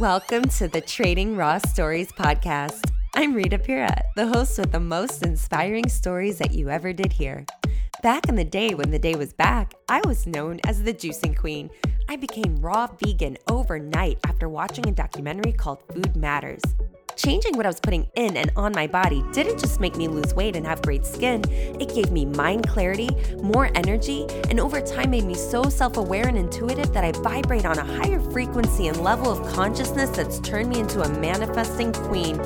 Welcome to the Trading Raw Stories podcast. I'm Rita Pira, the host with the most inspiring stories that you ever did hear. Back in the day when the day was back, I was known as the juicing queen. I became raw vegan overnight after watching a documentary called Food Matters. Changing what I was putting in and on my body didn't just make me lose weight and have great skin, it gave me mind clarity, more energy, and over time made me so self aware and intuitive that I vibrate on a higher frequency and level of consciousness that's turned me into a manifesting queen.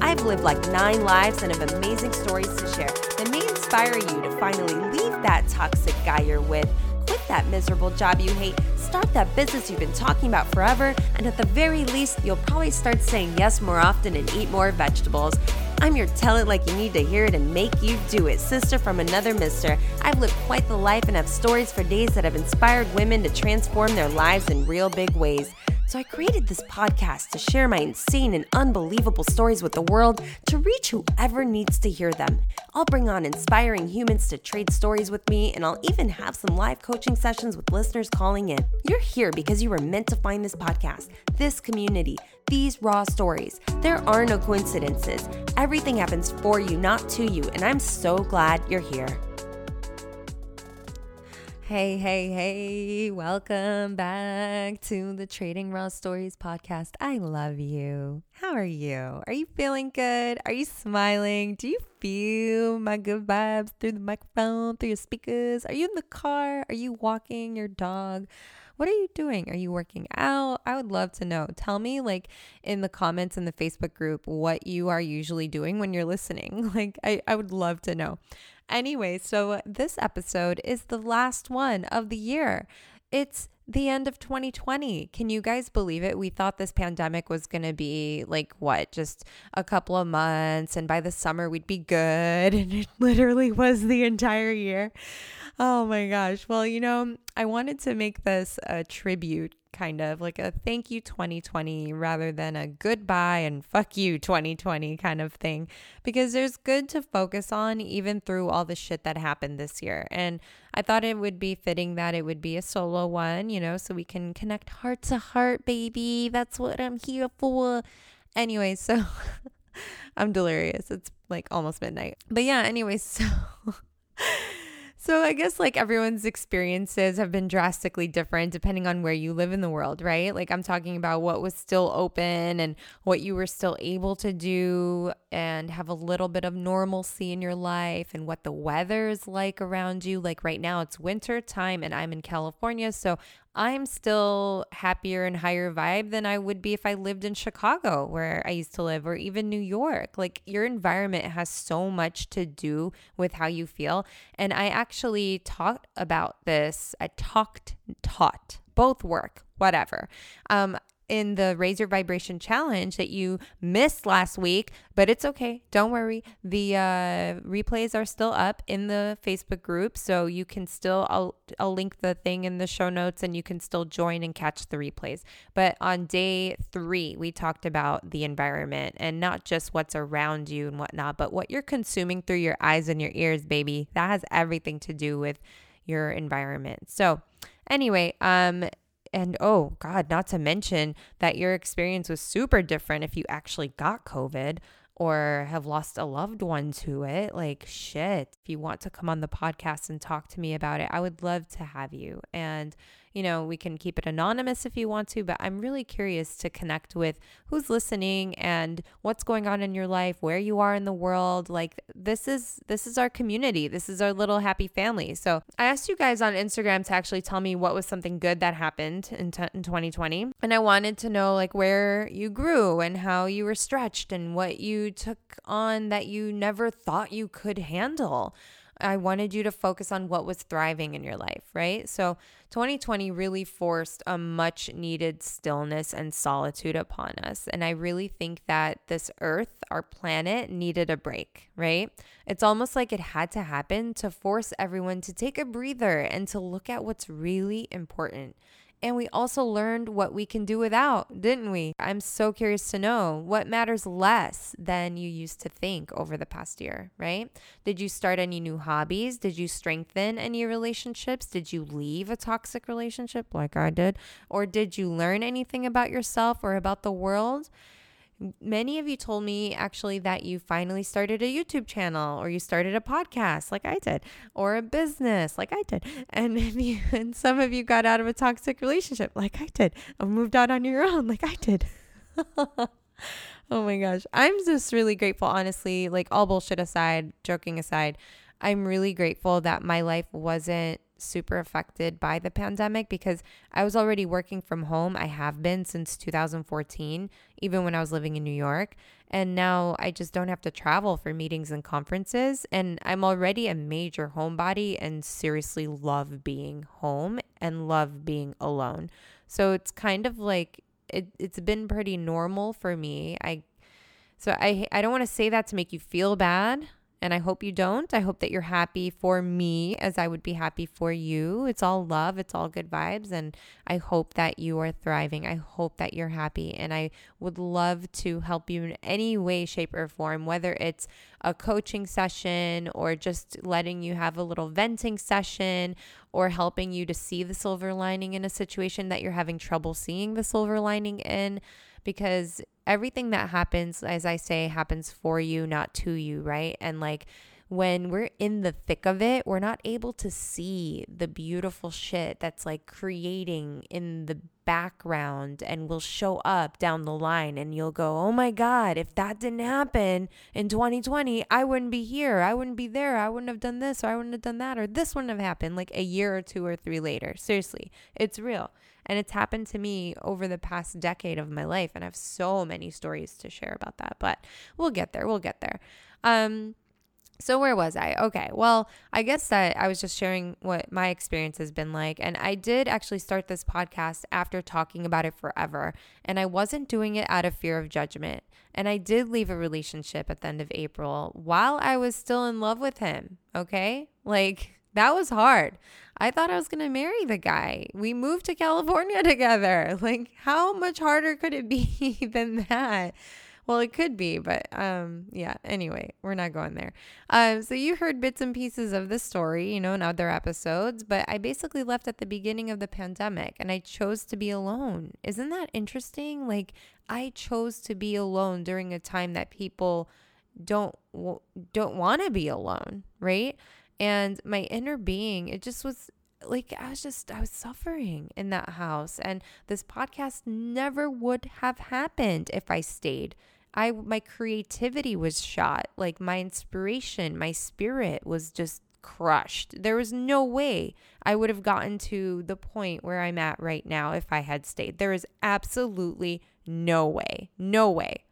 I've lived like nine lives and have amazing stories to share that may inspire you to finally leave that toxic guy you're with, quit that miserable job you hate start that business you've been talking about forever, and at the very least, you'll probably start saying yes more often and eat more vegetables. I'm your tell it like you need to hear it and make you do it, sister from another mister. I've lived quite the life and have stories for days that have inspired women to transform their lives in real big ways. So I created this podcast to share my insane and unbelievable stories with the world to reach whoever needs to hear them. I'll bring on inspiring humans to trade stories with me, and I'll even have some live coaching sessions with listeners calling in. You're here because you were meant to find this podcast, this community, these raw stories. There are no coincidences. Everything happens for you, not to you, and I'm so glad you're here. Hey, hey, hey, welcome back to the Trading Raw Stories podcast. I love you. How are you? Are you feeling good? Are you smiling? Do you feel my good vibes through the microphone, through your speakers? Are you in the car? Are you walking your dog? What are you doing? Are you working out? I would love to know. Tell me, like, in the comments in the Facebook group, what you are usually doing when you're listening. Like, I, I would love to know. Anyway, so this episode is the last one of the year. It's the end of 2020. Can you guys believe it? We thought this pandemic was going to be like what, just a couple of months, and by the summer we'd be good. And it literally was the entire year. Oh my gosh. Well, you know, I wanted to make this a tribute kind of like a thank you 2020 rather than a goodbye and fuck you 2020 kind of thing because there's good to focus on even through all the shit that happened this year. And I thought it would be fitting that it would be a solo one, you know, so we can connect heart to heart, baby. That's what I'm here for. Anyway, so I'm delirious. It's like almost midnight. But yeah, anyway, so so I guess like everyone's experiences have been drastically different depending on where you live in the world, right? Like I'm talking about what was still open and what you were still able to do and have a little bit of normalcy in your life and what the weather is like around you. Like right now it's winter time and I'm in California, so I'm still happier and higher vibe than I would be if I lived in Chicago, where I used to live, or even New York. Like your environment has so much to do with how you feel. And I actually talked about this. I talked, taught, both work, whatever. Um, in the Your Vibration Challenge that you missed last week, but it's okay. Don't worry. The uh, replays are still up in the Facebook group. So you can still, I'll, I'll link the thing in the show notes and you can still join and catch the replays. But on day three, we talked about the environment and not just what's around you and whatnot, but what you're consuming through your eyes and your ears, baby. That has everything to do with your environment. So, anyway, um, and oh, God, not to mention that your experience was super different if you actually got COVID or have lost a loved one to it. Like, shit. If you want to come on the podcast and talk to me about it, I would love to have you. And you know, we can keep it anonymous if you want to, but I'm really curious to connect with who's listening and what's going on in your life, where you are in the world. Like this is this is our community. This is our little happy family. So, I asked you guys on Instagram to actually tell me what was something good that happened in, t- in 2020, and I wanted to know like where you grew and how you were stretched and what you took on that you never thought you could handle. I wanted you to focus on what was thriving in your life, right? So 2020 really forced a much needed stillness and solitude upon us. And I really think that this earth, our planet, needed a break, right? It's almost like it had to happen to force everyone to take a breather and to look at what's really important And we also learned what we can do without, didn't we? I'm so curious to know what matters less than you used to think over the past year, right? Did you start any new hobbies? Did you strengthen any relationships? Did you leave a toxic relationship like I did? Or did you learn anything about yourself or about the world? Many of you told me actually that you finally started a YouTube channel or you started a podcast like I did or a business like I did. And, you, and some of you got out of a toxic relationship like I did or moved out on your own like I did. oh my gosh. I'm just really grateful, honestly, like all bullshit aside, joking aside. I'm really grateful that my life wasn't super affected by the pandemic because I was already working from home. I have been since 2014, even when I was living in New York. And now I just don't have to travel for meetings and conferences. And I'm already a major homebody and seriously love being home and love being alone. So it's kind of like it, it's been pretty normal for me. I so I I don't want to say that to make you feel bad and I hope you don't. I hope that you're happy for me as I would be happy for you. It's all love, it's all good vibes. And I hope that you are thriving. I hope that you're happy. And I would love to help you in any way, shape, or form, whether it's a coaching session or just letting you have a little venting session or helping you to see the silver lining in a situation that you're having trouble seeing the silver lining in because everything that happens, as I say, happens for you, not to you, right? And like when we're in the thick of it, we're not able to see the beautiful shit that's like creating in the background and will show up down the line. And you'll go, oh my God, if that didn't happen in 2020, I wouldn't be here. I wouldn't be there. I wouldn't have done this or I wouldn't have done that or this wouldn't have happened like a year or two or three later. Seriously, it's real. And it's happened to me over the past decade of my life. And I have so many stories to share about that, but we'll get there. We'll get there. Um, so where was I? Okay. Well, I guess that I was just sharing what my experience has been like. And I did actually start this podcast after talking about it forever. And I wasn't doing it out of fear of judgment. And I did leave a relationship at the end of April while I was still in love with him. Okay. Like that was hard. I thought I was going to marry the guy. We moved to California together. Like, how much harder could it be than that? Well, it could be, but um, yeah. Anyway, we're not going there. Um, so you heard bits and pieces of the story, you know, in other episodes, but I basically left at the beginning of the pandemic, and I chose to be alone. Isn't that interesting? Like, I chose to be alone during a time that people don't don't want to be alone, right? And my inner being, it just was like I was just I was suffering in that house and this podcast never would have happened if I stayed. I my creativity was shot. Like my inspiration, my spirit was just crushed. There was no way I would have gotten to the point where I'm at right now if I had stayed. There is absolutely no way. No way.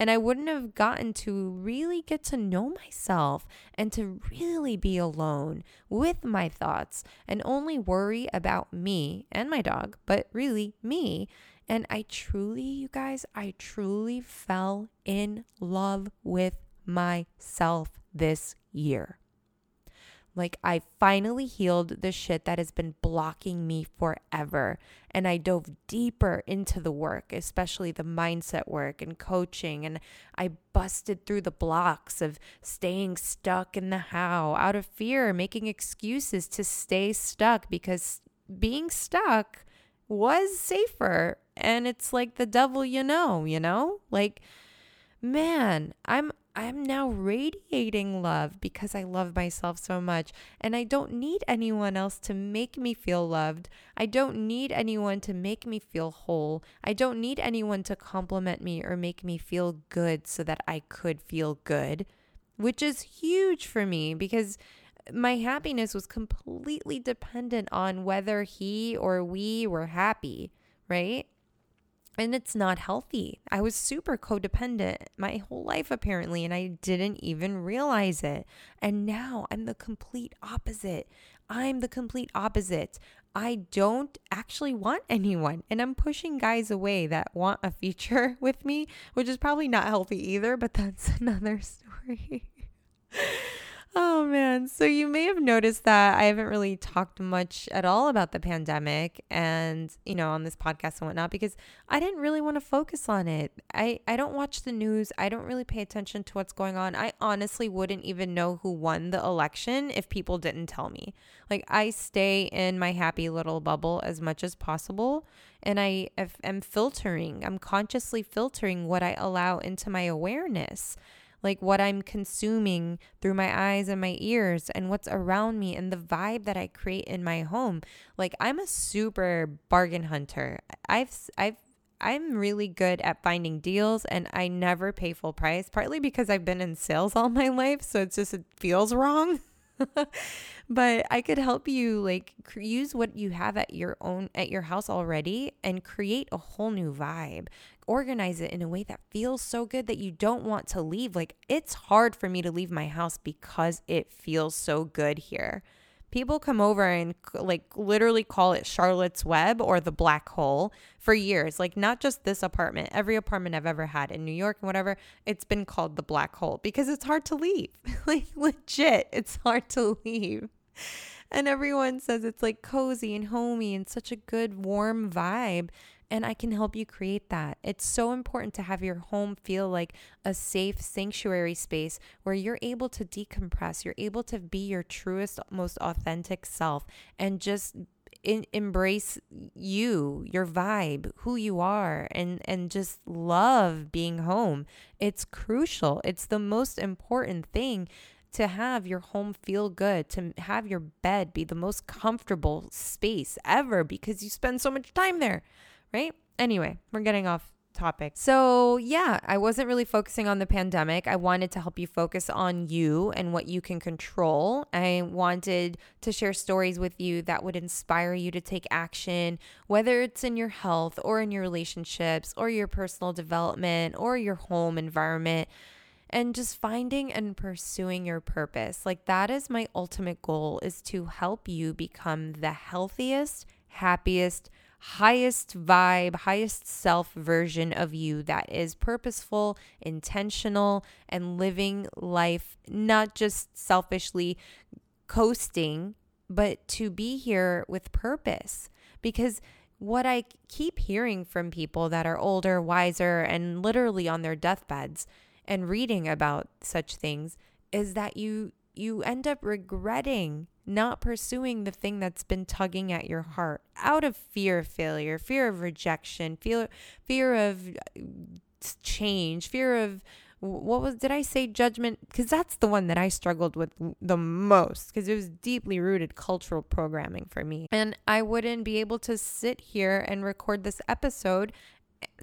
And I wouldn't have gotten to really get to know myself and to really be alone with my thoughts and only worry about me and my dog, but really me. And I truly, you guys, I truly fell in love with myself this year. Like, I finally healed the shit that has been blocking me forever. And I dove deeper into the work, especially the mindset work and coaching. And I busted through the blocks of staying stuck in the how out of fear, making excuses to stay stuck because being stuck was safer. And it's like the devil you know, you know? Like, man, I'm I'm now radiating love because I love myself so much. And I don't need anyone else to make me feel loved. I don't need anyone to make me feel whole. I don't need anyone to compliment me or make me feel good so that I could feel good, which is huge for me because my happiness was completely dependent on whether he or we were happy, right? And it's not healthy. I was super codependent my whole life, apparently, and I didn't even realize it. And now I'm the complete opposite. I'm the complete opposite. I don't actually want anyone, and I'm pushing guys away that want a future with me, which is probably not healthy either, but that's another story. Oh man. So you may have noticed that I haven't really talked much at all about the pandemic and, you know, on this podcast and whatnot because I didn't really want to focus on it. I, I don't watch the news. I don't really pay attention to what's going on. I honestly wouldn't even know who won the election if people didn't tell me. Like I stay in my happy little bubble as much as possible and I am filtering, I'm consciously filtering what I allow into my awareness like what I'm consuming through my eyes and my ears and what's around me and the vibe that I create in my home. Like I'm a super bargain hunter. I've I've I'm really good at finding deals and I never pay full price, partly because I've been in sales all my life, so it's just it feels wrong. but I could help you like use what you have at your own at your house already and create a whole new vibe. Organize it in a way that feels so good that you don't want to leave. Like it's hard for me to leave my house because it feels so good here people come over and like literally call it Charlotte's Web or the black hole for years. Like, not just this apartment, every apartment I've ever had in New York and whatever, it's been called the black hole because it's hard to leave. like, legit, it's hard to leave. And everyone says it's like cozy and homey and such a good, warm vibe and I can help you create that. It's so important to have your home feel like a safe sanctuary space where you're able to decompress, you're able to be your truest, most authentic self and just in, embrace you, your vibe, who you are, and and just love being home. It's crucial. It's the most important thing to have your home feel good, to have your bed be the most comfortable space ever because you spend so much time there right? Anyway, we're getting off topic. So, yeah, I wasn't really focusing on the pandemic. I wanted to help you focus on you and what you can control. I wanted to share stories with you that would inspire you to take action, whether it's in your health or in your relationships or your personal development or your home environment. And just finding and pursuing your purpose. Like that is my ultimate goal is to help you become the healthiest, happiest, highest vibe, highest self version of you that is purposeful, intentional, and living life not just selfishly coasting, but to be here with purpose. Because what I keep hearing from people that are older, wiser, and literally on their deathbeds and reading about such things is that you you end up regretting not pursuing the thing that's been tugging at your heart out of fear of failure, fear of rejection, fear fear of uh, change, fear of what was did I say judgment because that's the one that I struggled with the most because it was deeply rooted cultural programming for me. And I wouldn't be able to sit here and record this episode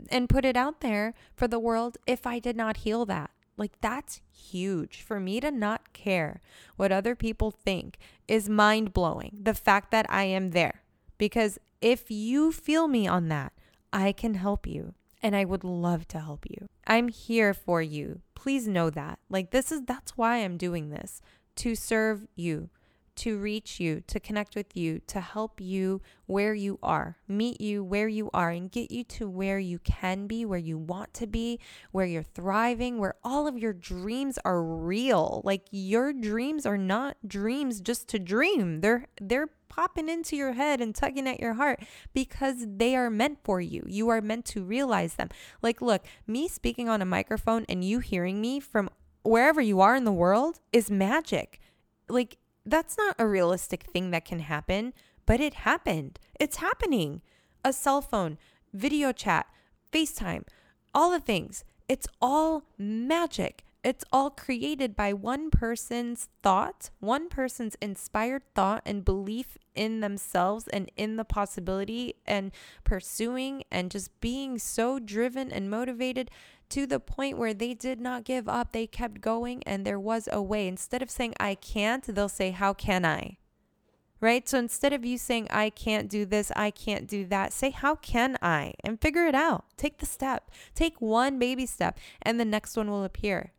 and put it out there for the world if I did not heal that. Like, that's huge. For me to not care what other people think is mind blowing. The fact that I am there. Because if you feel me on that, I can help you. And I would love to help you. I'm here for you. Please know that. Like, this is that's why I'm doing this to serve you, to reach you, to connect with you, to help you where you are, meet you where you are, and get you to where you can be, where you want to be, where you're thriving, where all of your dreams are real. Like your dreams are not dreams just to dream. They're they're popping into your head and tugging at your heart because they are meant for you. You are meant to realize them. Like look, me speaking on a microphone and you hearing me from wherever you are in the world is magic. Like that's not a realistic thing that can happen, but it happened. It's happening. A cell phone, video chat, FaceTime, all the things. It's all magic. It's all created by one person's thought, one person's inspired thought and belief in themselves and in the possibility and pursuing and just being so driven and motivated to the point where they did not give up. They kept going and there was a way. Instead of saying, I can't, they'll say, How can I? Right? So instead of you saying, I can't do this, I can't do that, say, How can I? And figure it out. Take the step. Take one baby step, and the next one will appear.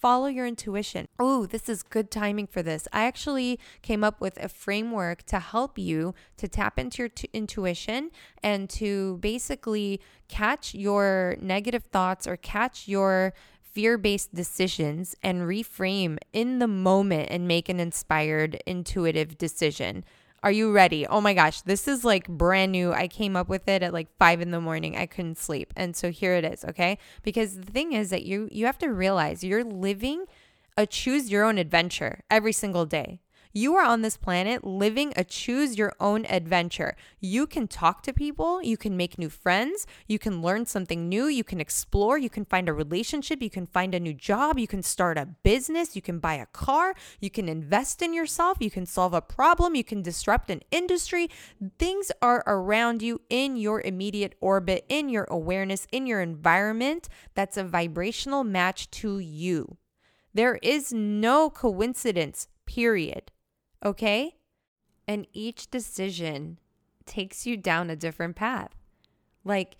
Follow your intuition. Oh, this is good timing for this. I actually came up with a framework to help you to tap into your t- intuition and to basically catch your negative thoughts or catch your fear based decisions and reframe in the moment and make an inspired, intuitive decision. Are you ready? Oh my gosh, this is like brand new. I came up with it at like five in the morning. I couldn't sleep. And so here it is, okay? Because the thing is that you you have to realize you're living a choose your own adventure every single day. You are on this planet living a choose your own adventure. You can talk to people, you can make new friends, you can learn something new, you can explore, you can find a relationship, you can find a new job, you can start a business, you can buy a car, you can invest in yourself, you can solve a problem, you can disrupt an industry. Things are around you in your immediate orbit, in your awareness, in your environment that's a vibrational match to you. There is no coincidence, period okay? And each decision takes you down a different path. Like,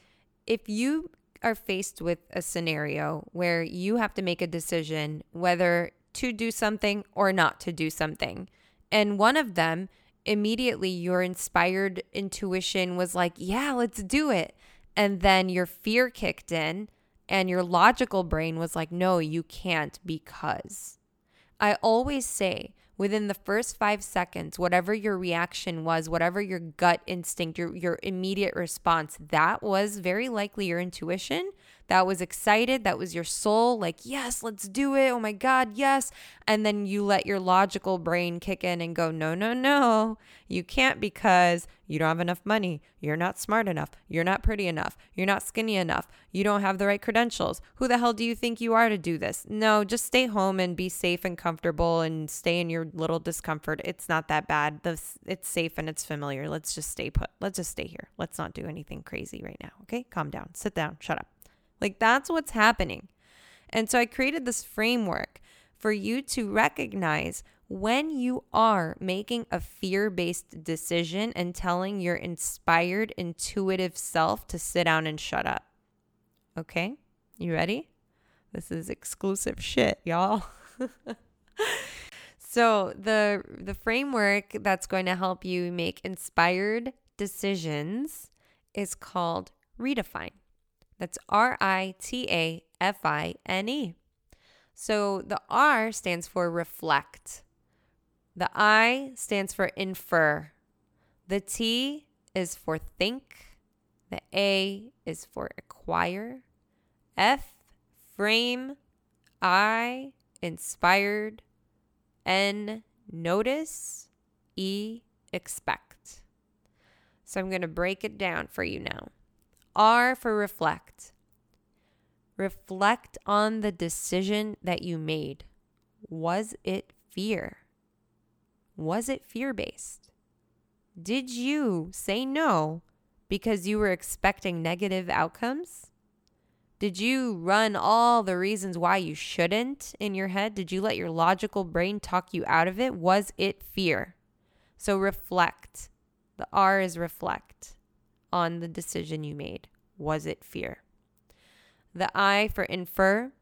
if you are faced with a scenario where you have to make a decision whether to do something or not to do something, and one of them, immediately your inspired intuition was like, yeah, let's do it. And then your fear kicked in, and your logical brain was like, no, you can't because. I always say within the first five seconds, whatever your reaction was, whatever your gut instinct, your, your immediate response, that was very likely your intuition. That was excited. That was your soul, like, yes, let's do it. Oh my God, yes. And then you let your logical brain kick in and go, no, no, no, you can't because you don't have enough money. You're not smart enough. You're not pretty enough. You're not skinny enough. You don't have the right credentials. Who the hell do you think you are to do this? No, just stay home and be safe and comfortable and stay in your little discomfort. It's not that bad. It's safe and it's familiar. Let's just stay put. Let's just stay here. Let's not do anything crazy right now. Okay? Calm down. Sit down. Shut up. Like that's what's happening. And so I created this framework for you to recognize when you are making a fear based decision and telling your inspired, intuitive self to sit down and shut up. Okay? You ready? This is exclusive shit, y'all. so, the the framework that's going to help you make inspired decisions is called Redefine. That's R I T A F I N E. So, the R stands for reflect. The I stands for infer. The T is for think. The A is for acquire. F, frame. I, inspired. N, notice. E, expect. So I'm going to break it down for you now. R for reflect. Reflect on the decision that you made. Was it fear? Was it fear based? Did you say no because you were expecting negative outcomes? Did you run all the reasons why you shouldn't in your head? Did you let your logical brain talk you out of it? Was it fear? So reflect. The R is reflect on the decision you made. Was it fear? The I for infer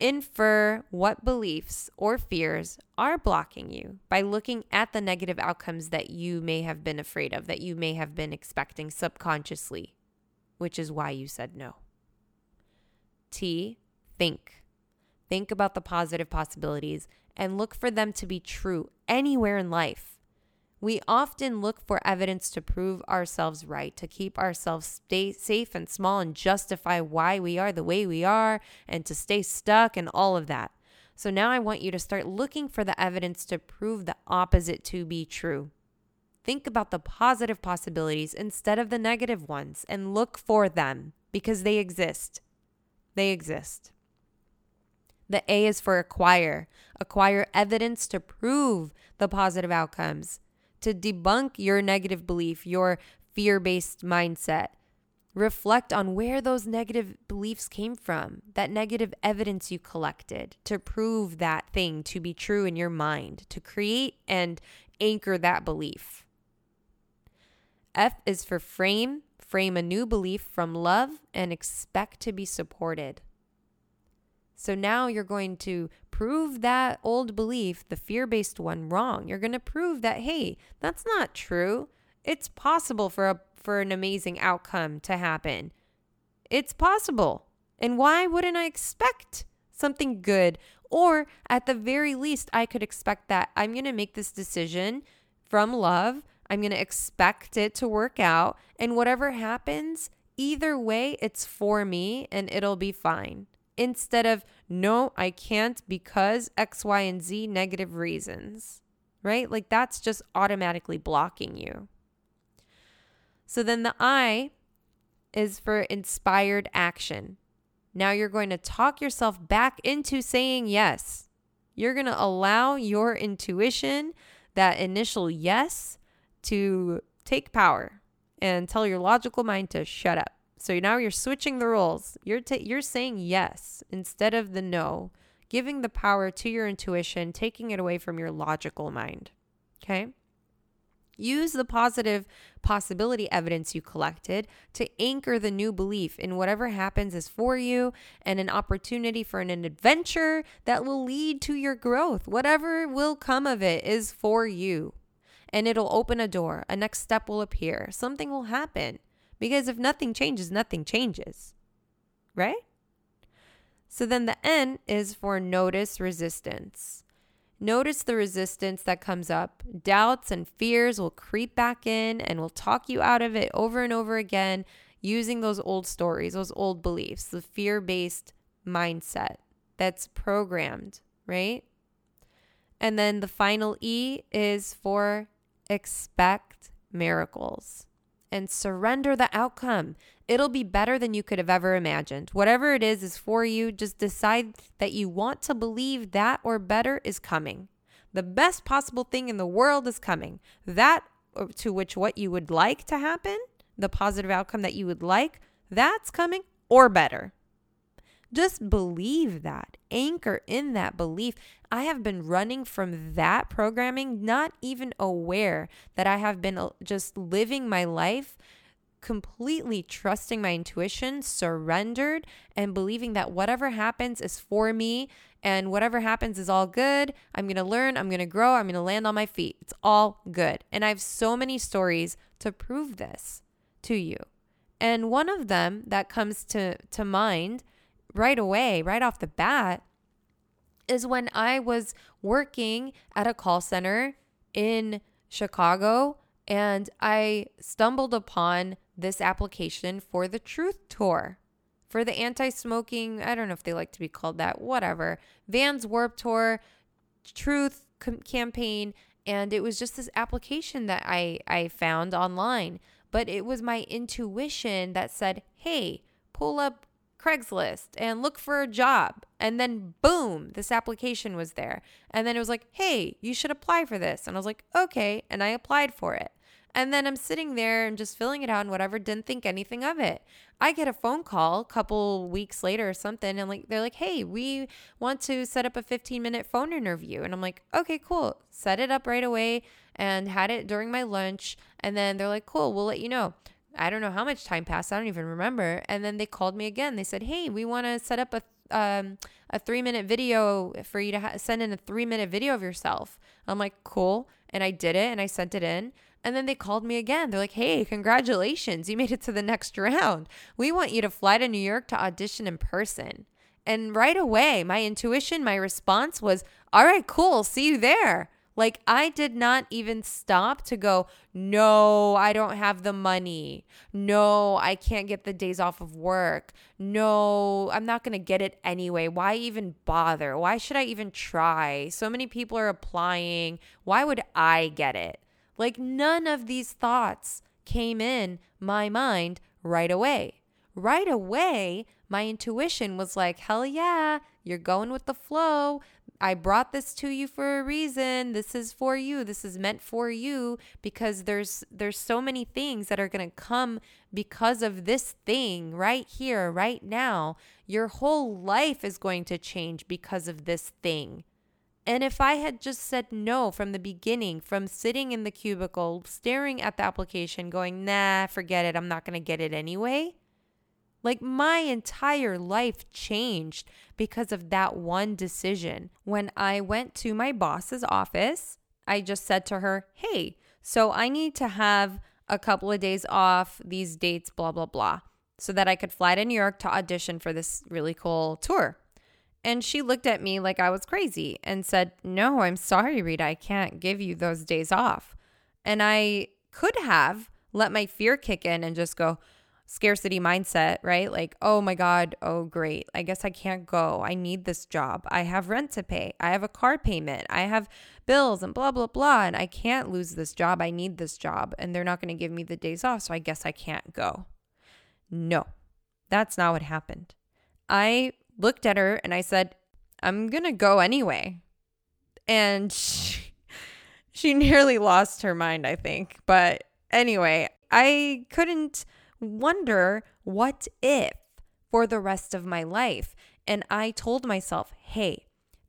infer what beliefs or fears are blocking you by looking at the negative outcomes that you may have been afraid of, that you may have been expecting subconsciously, which is why you said no. T, think. Think about the positive possibilities and look for them to be true anywhere in life. We often look for evidence to prove ourselves right, to keep ourselves stay safe and small and justify why we are the way we are and to stay stuck and all of that. So now I want you to start looking for the evidence to prove the opposite to be true. Think about the positive possibilities instead of the negative ones and look for them because they exist. They exist. The A is for acquire. Acquire evidence to prove the positive outcomes to debunk your negative belief, your fear based mindset. Reflect on where those negative beliefs came from, that negative evidence you collected to prove that thing to be true in your mind, to create and anchor that belief. F is for frame, frame a new belief from love and expect to be supported. So now you're going to prove that old belief, the fear based one, wrong. You're going to prove that, hey, that's not true. It's possible for, a, for an amazing outcome to happen. It's possible. And why wouldn't I expect something good. Or at the very least, I could expect that I'm going to make this decision from love. I'm going to expect it to work out. And whatever happens, either way, it's for me and it'll be fine. Instead of, no, I can't because X, Y, and Z negative reasons, right? Like that's just automatically blocking you. So then the I is for inspired action. Now you're going to talk yourself back into saying yes. You're going to allow your intuition, that initial yes, to take power and tell your logical mind to shut up. So now you're switching the roles. You're ta- you're saying yes instead of the no, giving the power to your intuition, taking it away from your logical mind. Okay? Use the positive possibility evidence you collected to anchor the new belief in whatever happens is for you and an opportunity for an adventure that will lead to your growth. Whatever will come of it is for you. And it'll open a door. A next step will appear. Something will happen. Because if nothing changes, nothing changes. Right? So then the N is for notice resistance. Notice the resistance that comes up. Doubts and fears will creep back in and will talk you out of it over and over again using those old stories, those old beliefs, the fear based mindset that's programmed, right? And then the final E is for expect miracles and surrender the outcome. It'll be better than you could have ever imagined. Whatever it is is for you. Just decide that you want to believe that or better is coming. The best possible thing in the world is coming. That uh, to which what you would like to happen, the positive outcome that you would like, that's coming or better. Just believe that, anchor in that belief. I have been running from that programming, not even aware that I have been uh, just living my life completely trusting my intuition, surrendered, and believing that whatever happens is for me and whatever happens is all good. I'm going to learn, I'm going to grow, I'm going to land on my feet. It's all good. And I have so many stories to prove this to you. And one of them that comes to, to mind right away, right off the bat, is when I was working at a call center in Chicago and I stumbled upon this application for the Truth Tour, for the anti smoking, I don't know if they like to be called that, whatever, Vans Warped Tour, Truth com- campaign. And it was just this application that I, I found online. But it was my intuition that said, hey, pull up Craigslist and look for a job. And then boom, this application was there. And then it was like, hey, you should apply for this. And I was like, okay. And I applied for it. And then I'm sitting there and just filling it out and whatever, didn't think anything of it. I get a phone call a couple weeks later or something, and like they're like, "Hey, we want to set up a 15 minute phone interview," and I'm like, "Okay, cool." Set it up right away and had it during my lunch, and then they're like, "Cool, we'll let you know." I don't know how much time passed. I don't even remember. And then they called me again. They said, "Hey, we want to set up a um, a three minute video for you to ha- send in a three minute video of yourself." I'm like, "Cool," and I did it and I sent it in. And then they called me again. They're like, hey, congratulations. You made it to the next round. We want you to fly to New York to audition in person. And right away, my intuition, my response was, all right, cool. See you there. Like, I did not even stop to go, no, I don't have the money. No, I can't get the days off of work. No, I'm not going to get it anyway. Why even bother? Why should I even try? So many people are applying. Why would I get it? Like none of these thoughts came in my mind right away. Right away, my intuition was like, hell yeah, you're going with the flow. I brought this to you for a reason. This is for you. This is meant for you because there's there's so many things that are going to come because of this thing right here right now. Your whole life is going to change because of this thing. And if I had just said no from the beginning, from sitting in the cubicle, staring at the application, going, nah, forget it, I'm not going to get it anyway. Like my entire life changed because of that one decision. When I went to my boss's office, I just said to her, hey, so I need to have a couple of days off, these dates, blah, blah, blah, so that I could fly to New York to audition for this really cool tour. And she looked at me like I was crazy and said, No, I'm sorry, Rita. I can't give you those days off. And I could have let my fear kick in and just go, scarcity mindset, right? Like, oh my God, oh great. I guess I can't go. I need this job. I have rent to pay. I have a car payment. I have bills and blah, blah, blah. And I can't lose this job. I need this job. And they're not going to give me the days off. So I guess I can't go. No, that's not what happened. I looked at her and I said, I'm going to go anyway. And she, she nearly lost her mind, I think. But anyway, I couldn't wonder what if for the rest of my life. And I told myself, hey,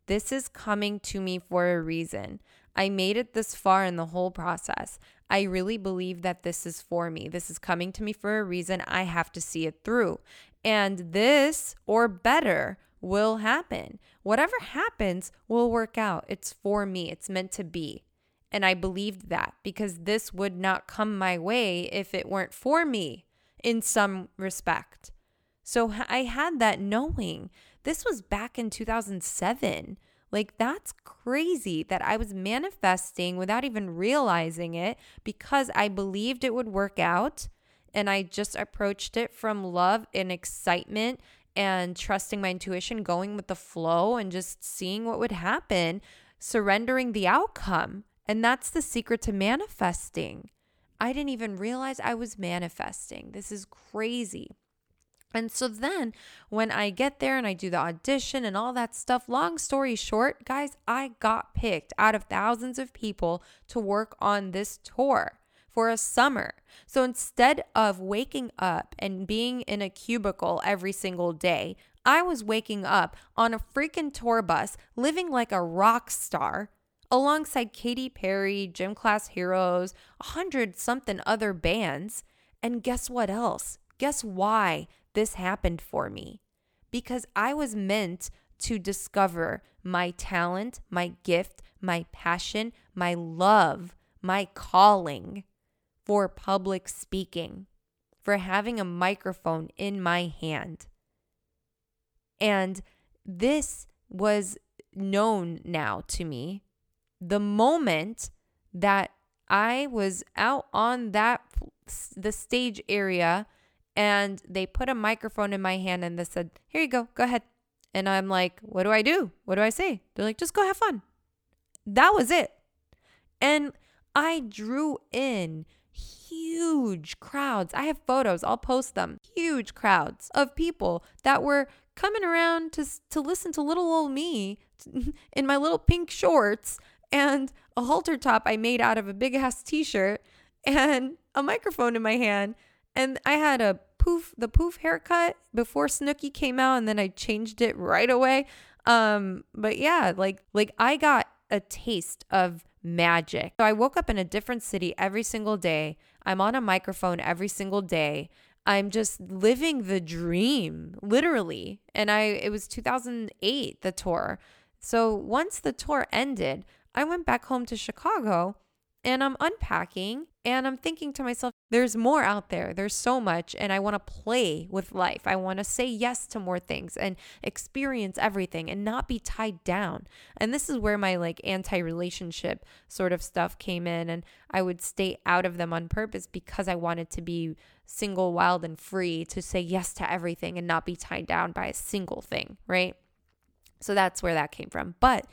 this is coming to me for a reason. I made it this far in the whole process. I really believe that this is for me. This is coming to me for a reason. I have to see it through. And this or better will happen. Whatever happens will work out. It's for me, it's meant to be. And I believed that because this would not come my way if it weren't for me in some respect. So I had that knowing. This was back in 2007. Like, that's crazy that I was manifesting without even realizing it because I believed it would work out. And I just approached it from love and excitement and trusting my intuition, going with the flow and just seeing what would happen, surrendering the outcome. And that's the secret to manifesting. I didn't even realize I was manifesting. This is crazy. And so then when I get there and I do the audition and all that stuff, long story short, guys, I got picked out of thousands of people to work on this tour for a summer. So instead of waking up and being in a cubicle every single day, I was waking up on a freaking tour bus, living like a rock star alongside Katy Perry, Gym Class Heroes, a hundred something other bands. And guess what else? Guess why this happened for me? Because I was meant to discover my talent, my gift, my passion, my love, my calling for public speaking, for having a microphone in my hand. And this was known now to me the moment that I was out on that the stage area and they put a microphone in my hand and they said, "Here you go. Go ahead." And I'm like, "What do I do? What do I say?" They're like, "Just go have fun." That was it. And I drew in huge crowds. I have photos, I'll post them. Huge crowds of people that were coming around to to listen to little old me in my little pink shorts and a halter top I made out of a big ass t shirt and a microphone in my hand. And I had a poof, the poof haircut before Snooki came out, and then I changed it right away. Um, but yeah, like like I got a taste of magic. So I woke up in a different city every single day. I'm on a microphone every single day. I'm just living the dream, literally. And I it was 2008 the tour. So once the tour ended, I went back home to Chicago and I'm unpacking and I'm thinking to myself, there's more out there. There's so much. And I want to play with life. I want to say yes to more things and experience everything and not be tied down. And this is where my like anti relationship sort of stuff came in. And I would stay out of them on purpose because I wanted to be single, wild, and free to say yes to everything and not be tied down by a single thing. Right. So that's where that came from. But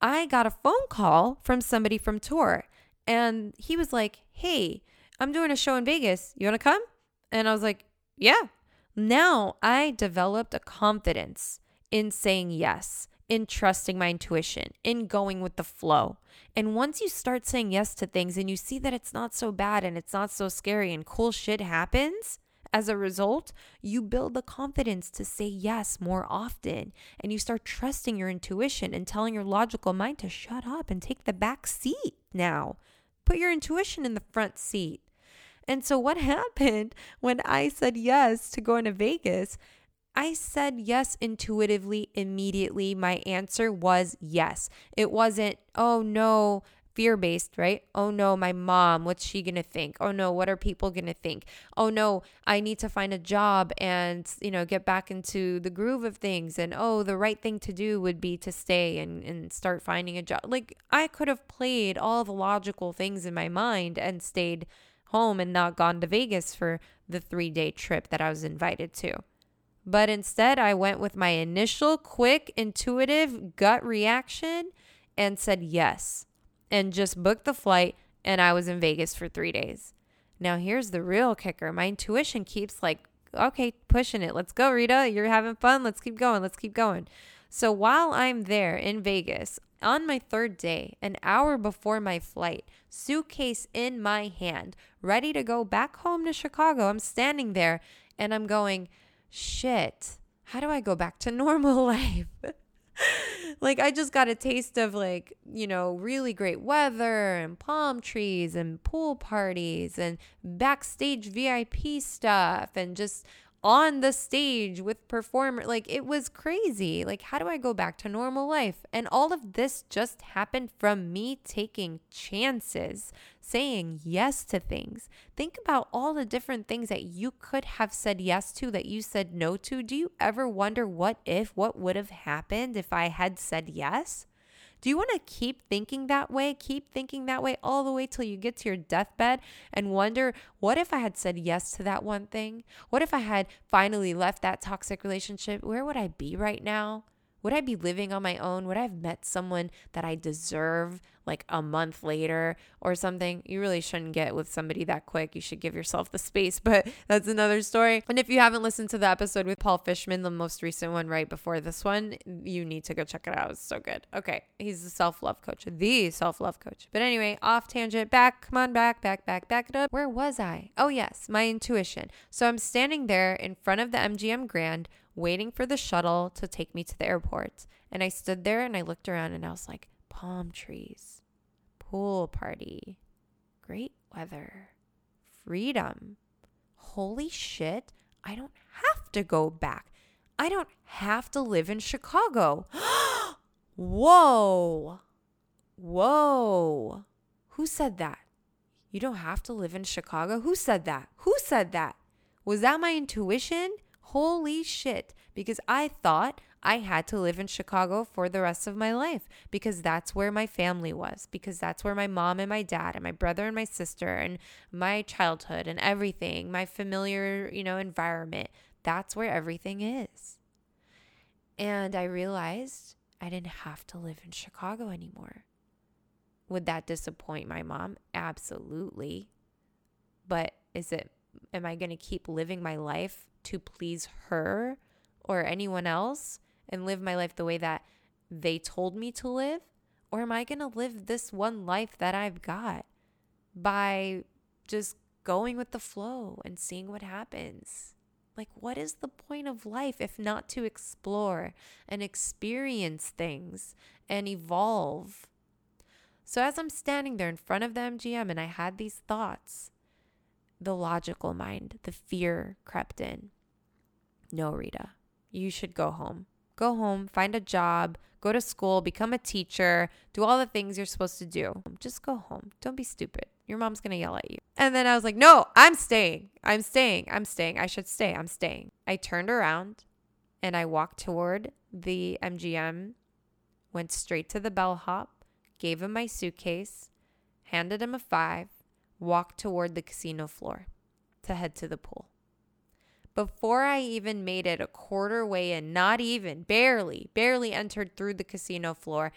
I got a phone call from somebody from tour and he was like, Hey, I'm doing a show in Vegas. You want to come? And I was like, Yeah. Now I developed a confidence in saying yes, in trusting my intuition, in going with the flow. And once you start saying yes to things and you see that it's not so bad and it's not so scary and cool shit happens, as a result, you build the confidence to say yes more often and you start trusting your intuition and telling your logical mind to shut up and take the back seat now. Put your intuition in the front seat. And so, what happened when I said yes to going to Vegas? I said yes intuitively immediately. My answer was yes. It wasn't, oh no, fear based, right? Oh no, my mom, what's she gonna think? Oh no, what are people gonna think? Oh no, I need to find a job and, you know, get back into the groove of things. And oh, the right thing to do would be to stay and, and start finding a job. Like I could have played all the logical things in my mind and stayed home and not gone to Vegas for the three day trip that I was invited to. But instead, I went with my initial, quick, intuitive gut reaction and said yes and just booked the flight. And I was in Vegas for three days. Now, here's the real kicker my intuition keeps like, okay, pushing it. Let's go, Rita. You're having fun. Let's keep going. Let's keep going. So while I'm there in Vegas, on my third day, an hour before my flight, suitcase in my hand, ready to go back home to Chicago, I'm standing there and I'm going, shit, how do I go back to normal life? like I just got a taste of like, you know, really great weather and palm trees and pool parties and backstage VIP stuff and just on the stage with performer like it was crazy. Like how do i go back to normal life? And all of this just happened from me taking chances saying yes to things. Think about all the different things that you could have said yes to that you said no to. Do you ever wonder what if what would have happened if i had said yes do you want to keep thinking that way? Keep thinking that way all the way till you get to your deathbed and wonder, what if I had said yes to that one thing? What if I had finally left that toxic relationship? Where would I be right now? Would I be living on my own? Would I have met someone that I deserve like a month later or something? You really shouldn't get with somebody that quick. You should give yourself the space, but that's another story. And if you haven't listened to the episode with Paul Fishman, the most recent one right before this one, you need to go check it out. It's so good. Okay. He's the self love coach, the self love coach. But anyway, off tangent, back, come on, back, back, back, back it up. Where was I? Oh, yes, my intuition. So I'm standing there in front of the MGM Grand waiting for the shuttle to take me to the airport. And I stood there and I looked around and I was like, palm trees, pool party, great weather, freedom. Holy shit, I don't have to go back. I don't have to live in Chicago. Whoa. Whoa. Who said that? You don't have to live in Chicago? Who said that? Who said that? Was that my intuition? Holy shit. Because I thought I had to live in Chicago for the rest of my life because that's where my family was, because that's where my mom and my dad and my brother and my sister and my childhood and everything, my familiar, you know, environment, that's where everything is. And I realized I didn't have to live in Chicago anymore. Would that disappoint my mom? Absolutely. But is it, am I going to keep living my life to please her or anyone else and live my life the way that they told me to live? Or am I going to live this one life that I've got by just going with the flow and seeing what happens? Like, what is the point of life if not to explore and experience things and evolve? So, as I'm standing there in front of the MGM and I had these thoughts, the logical mind, the fear crept in. No, Rita, you should go home. Go home, find a job, go to school, become a teacher, do all the things you're supposed to do. Just go home. Don't be stupid. Your mom's going to yell at you. And then I was like, no, I'm staying. I'm staying. I'm staying. I should stay. I'm staying. I turned around and I walked toward the MGM, went straight to the bellhop, gave him my suitcase, handed him a five, walked toward the casino floor to head to the pool. Before I even made it a quarter way in, not even, barely, barely entered through the casino floor,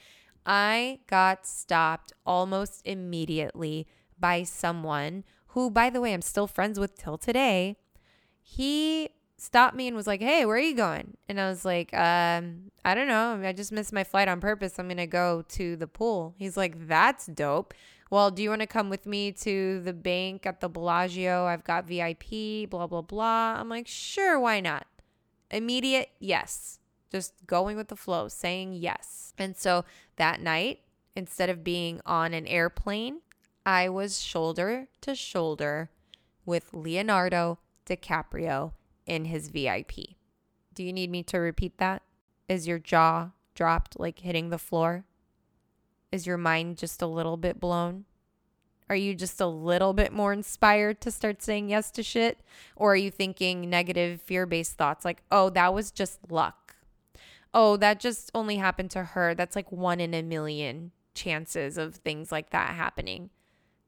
I got stopped almost immediately by someone who, by the way, I'm still friends with till today. He stopped me and was like, Hey, where are you going? And I was like, um, I don't know. I just missed my flight on purpose. I'm going to go to the pool. He's like, That's dope well, do you want to come with me to the bank at the Bellagio? I've got VIP, blah, blah, blah. I'm like, sure, why not? Immediate, yes. Just going with the flow, saying yes. And so that night, instead of being on an airplane, I was shoulder to shoulder with Leonardo DiCaprio in his VIP. Do you need me to repeat that? Is your jaw dropped like hitting the floor? Is your mind just a little bit blown? Are you just a little bit more inspired to start saying yes to shit? Or are you thinking negative, fear based thoughts like, oh, that was just luck? Oh, that just only happened to her. That's like one in a million chances of things like that happening.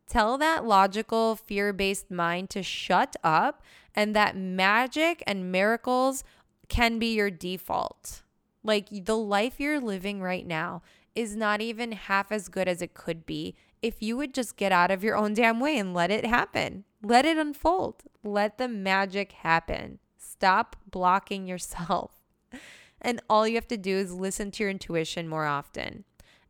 Tell that logical, fear based mind to shut up and that magic and miracles can be your default. Like the life you're living right now is not even half as good as it could be if you would just get out of your own damn way and let it happen. Let it unfold. Let the magic happen. Stop blocking yourself. And all you have to do is listen to your intuition more often.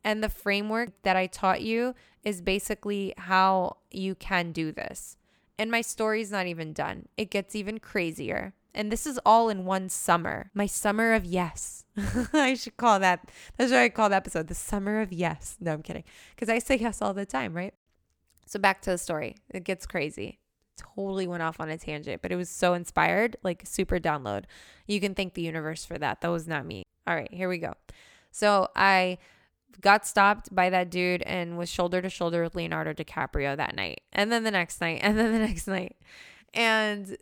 And the framework that I taught you is basically how you can do this. And my story's not even done, it gets even crazier. And this is all in one summer. My summer of yes. I should call that. That's what I call the episode. The summer of yes. No, I'm kidding. Because I say yes all the time, right? So back to the story. It gets crazy. Totally went off on a tangent, but it was so inspired, like super download. You can thank the universe for that. That was not me. All right, here we go. So I got stopped by that dude and was shoulder to shoulder with Leonardo DiCaprio that night. And then the next night, and then the next night. And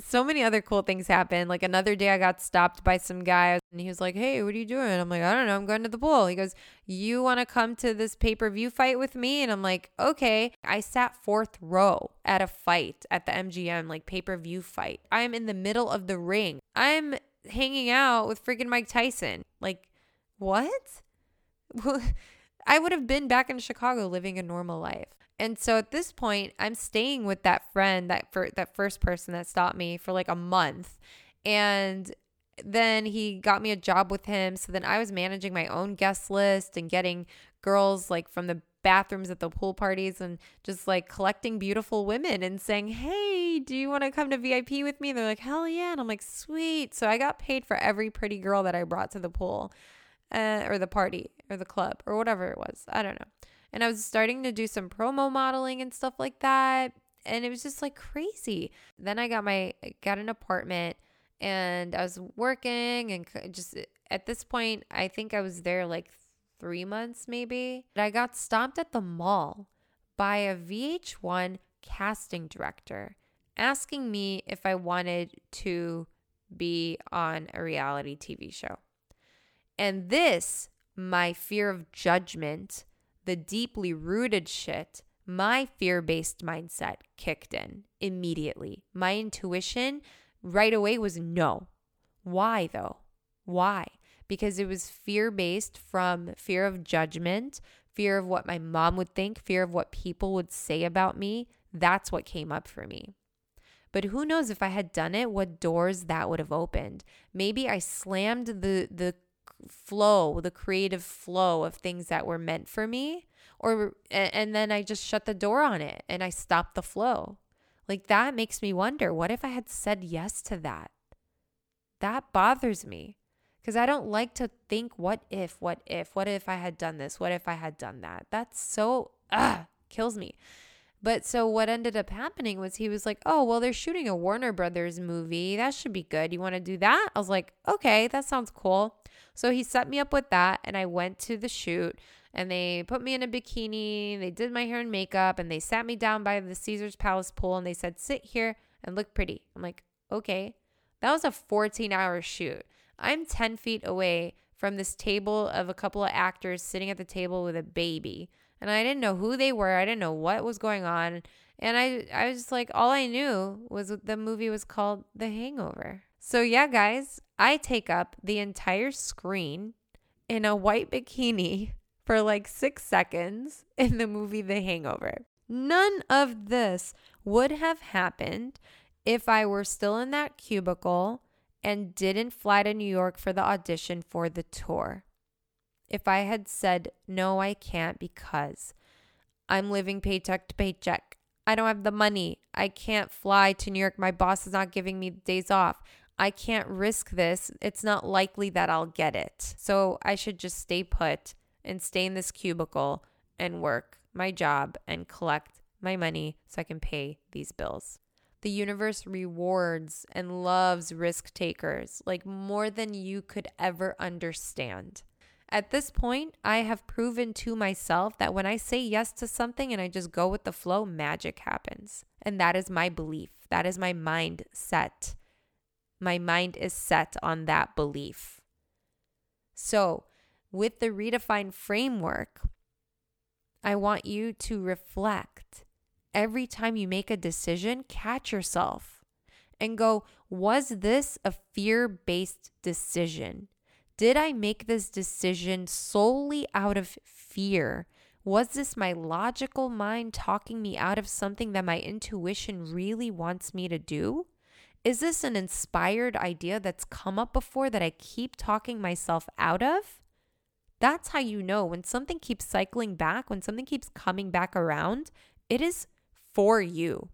so many other cool things happened. Like another day, I got stopped by some guy and he was like, Hey, what are you doing? I'm like, I don't know. I'm going to the pool. He goes, You want to come to this pay per view fight with me? And I'm like, Okay. I sat fourth row at a fight at the MGM, like pay per view fight. I'm in the middle of the ring. I'm hanging out with freaking Mike Tyson. Like, what? I would have been back in Chicago living a normal life. And so at this point, I'm staying with that friend, that that first person that stopped me for like a month. And then he got me a job with him. So then I was managing my own guest list and getting girls like from the bathrooms at the pool parties and just like collecting beautiful women and saying, Hey, do you want to come to VIP with me? And They're like, Hell yeah. And I'm like, Sweet. So I got paid for every pretty girl that I brought to the pool uh, or the party or the club or whatever it was. I don't know. And I was starting to do some promo modeling and stuff like that. And it was just like crazy. Then I got my got an apartment and I was working and just at this point, I think I was there like 3 months maybe. I got stopped at the mall by a VH1 casting director asking me if I wanted to be on a reality TV show. And this, my fear of judgment, the deeply rooted shit, my fear based mindset kicked in immediately. My intuition right away was no. Why though? Why? Because it was fear based from fear of judgment, fear of what my mom would think, fear of what people would say about me. That's what came up for me. But who knows if I had done it, what doors that would have opened. Maybe I slammed the the flow, the creative flow of things that were meant for me or and then I just shut the door on it and I stopped the flow. Like that makes me wonder, what if I had said yes to that? That bothers me because I don't like to think what if, what if, what if I had done this, what if I had done that. That's so ah kills me. But so what ended up happening was he was like, "Oh, well they're shooting a Warner Brothers movie. That should be good. You want to do that?" I was like, "Okay, that sounds cool." So he set me up with that and I went to the shoot and they put me in a bikini. They did my hair and makeup and they sat me down by the Caesars Palace pool and they said, "Sit here and look pretty." I'm like, "Okay." That was a 14-hour shoot. I'm 10 feet away from this table of a couple of actors sitting at the table with a baby. And I didn't know who they were. I didn't know what was going on. And I I was just like all I knew was the movie was called The Hangover. So yeah, guys, I take up the entire screen in a white bikini for like 6 seconds in the movie The Hangover. None of this would have happened if I were still in that cubicle and didn't fly to New York for the audition for the tour. If I had said, no, I can't because I'm living paycheck to paycheck. I don't have the money. I can't fly to New York. My boss is not giving me days off. I can't risk this. It's not likely that I'll get it. So I should just stay put and stay in this cubicle and work my job and collect my money so I can pay these bills. The universe rewards and loves risk takers like more than you could ever understand. At this point, I have proven to myself that when I say yes to something and I just go with the flow, magic happens. And that is my belief. That is my mind set. My mind is set on that belief. So, with the redefined framework, I want you to reflect. Every time you make a decision, catch yourself and go, was this a fear based decision? Did I make this decision solely out of fear? Was this my logical mind talking me out of something that my intuition really wants me to do? Is this an inspired idea that's come up before that I keep talking myself out of? That's how you know when something keeps cycling back, when something keeps coming back around, it is for you.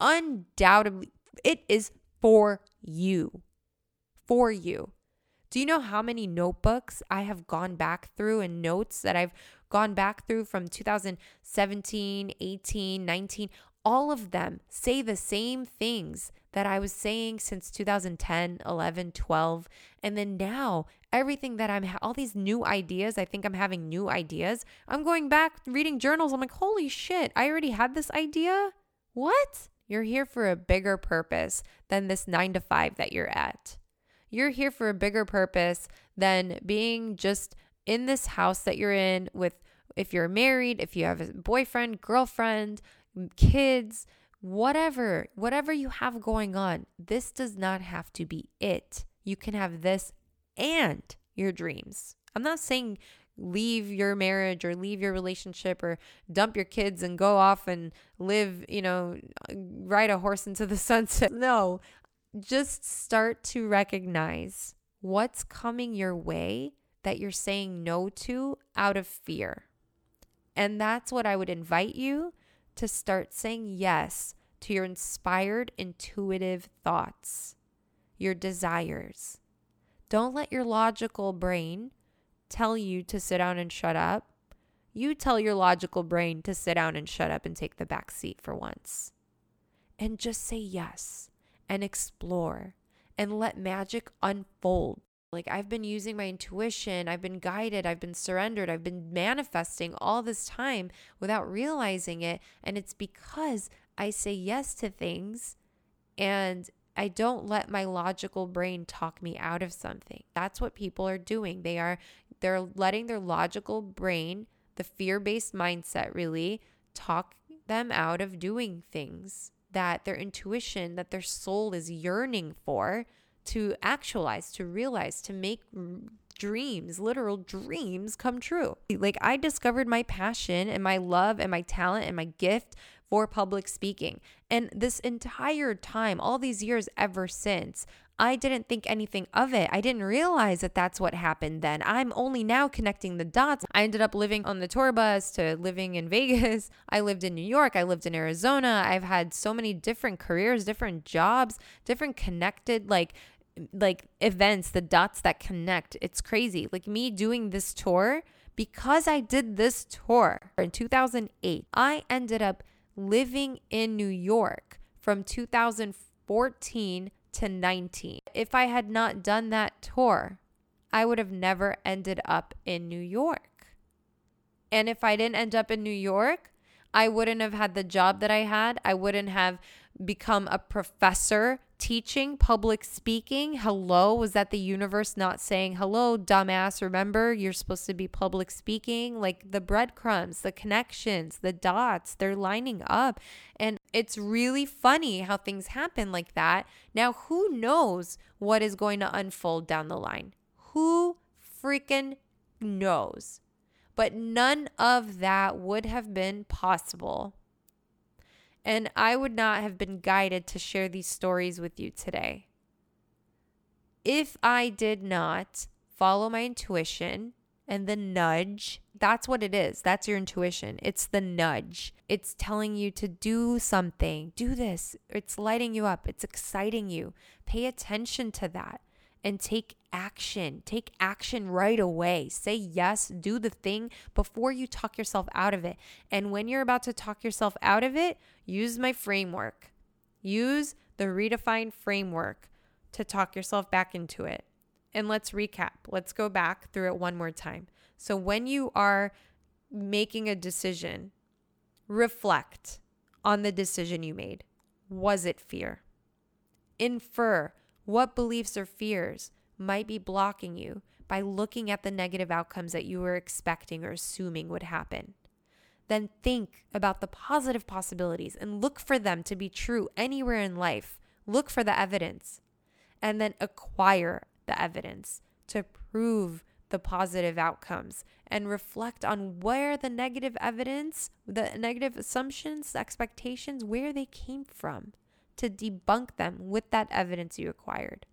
Undoubtedly, it is for you. For you. Do you know how many notebooks I have gone back through and notes that I've gone back through from 2017, 18, 19? All of them say the same things that I was saying since 2010, 11, 12. And then now, everything that I'm, all these new ideas, I think I'm having new ideas. I'm going back reading journals. I'm like, holy shit, I already had this idea? What? You're here for a bigger purpose than this nine to five that you're at. You're here for a bigger purpose than being just in this house that you're in with, if you're married, if you have a boyfriend, girlfriend, kids, whatever, whatever you have going on, this does not have to be it. You can have this and your dreams. I'm not saying leave your marriage or leave your relationship or dump your kids and go off and live, you know, ride a horse into the sunset. No, just start to recognize what's coming your way that you're saying no to out of fear. And that's what I would invite you to start saying yes to your inspired, intuitive thoughts, your desires. Don't let your logical brain tell you to sit down and shut up. You tell your logical brain to sit down and shut up and take the back seat for once. And just say yes and explore and let magic unfold. Like I've been using my intuition, I've been guided, I've been surrendered, I've been manifesting all this time without realizing it. And it's because I say yes to things and I don't let my logical brain talk me out of something. That's what people are doing. They are they're letting their logical brain, the fear-based mindset really talk them out of doing things that their intuition, that their soul is yearning for to actualize, to realize, to make dreams, literal dreams come true. Like I discovered my passion and my love and my talent and my gift for public speaking. And this entire time, all these years ever since, I didn't think anything of it. I didn't realize that that's what happened then. I'm only now connecting the dots. I ended up living on the tour bus to living in Vegas. I lived in New York. I lived in Arizona. I've had so many different careers, different jobs, different connected, like, like events, the dots that connect. It's crazy. Like me doing this tour, because I did this tour in 2008, I ended up living in New York from 2014 to 19. If I had not done that tour, I would have never ended up in New York. And if I didn't end up in New York, I wouldn't have had the job that I had. I wouldn't have become a professor teaching public speaking. Hello, was that the universe not saying, hello, dumbass? Remember, you're supposed to be public speaking? Like the breadcrumbs, the connections, the dots, they're lining up. And it's really funny how things happen like that. Now, who knows what is going to unfold down the line? Who freaking knows? But none of that would have been possible and I would not have been guided to share these stories with you today. If I did not follow my intuition and the nudge, that's what it is. That's your intuition. It's the nudge. It's telling you to do something, do this. It's lighting you up, it's exciting you. Pay attention to that and take action. Take action right away. Say yes, do the thing before you talk yourself out of it. And when you're about to talk yourself out of it, use my framework. Use the redefined framework to talk yourself back into it. And let's recap. Let's go back through it one more time. So when you are making a decision, reflect on the decision you made. Was it fear? Infer what beliefs or fears might be blocking you by looking at the negative outcomes that you were expecting or assuming would happen. Then think about the positive possibilities and look for them to be true anywhere in life. Look for the evidence and then acquire the evidence to prove the positive outcomes and reflect on where the negative evidence, the negative assumptions, the expectations, where they came from to debunk them with that evidence you acquired.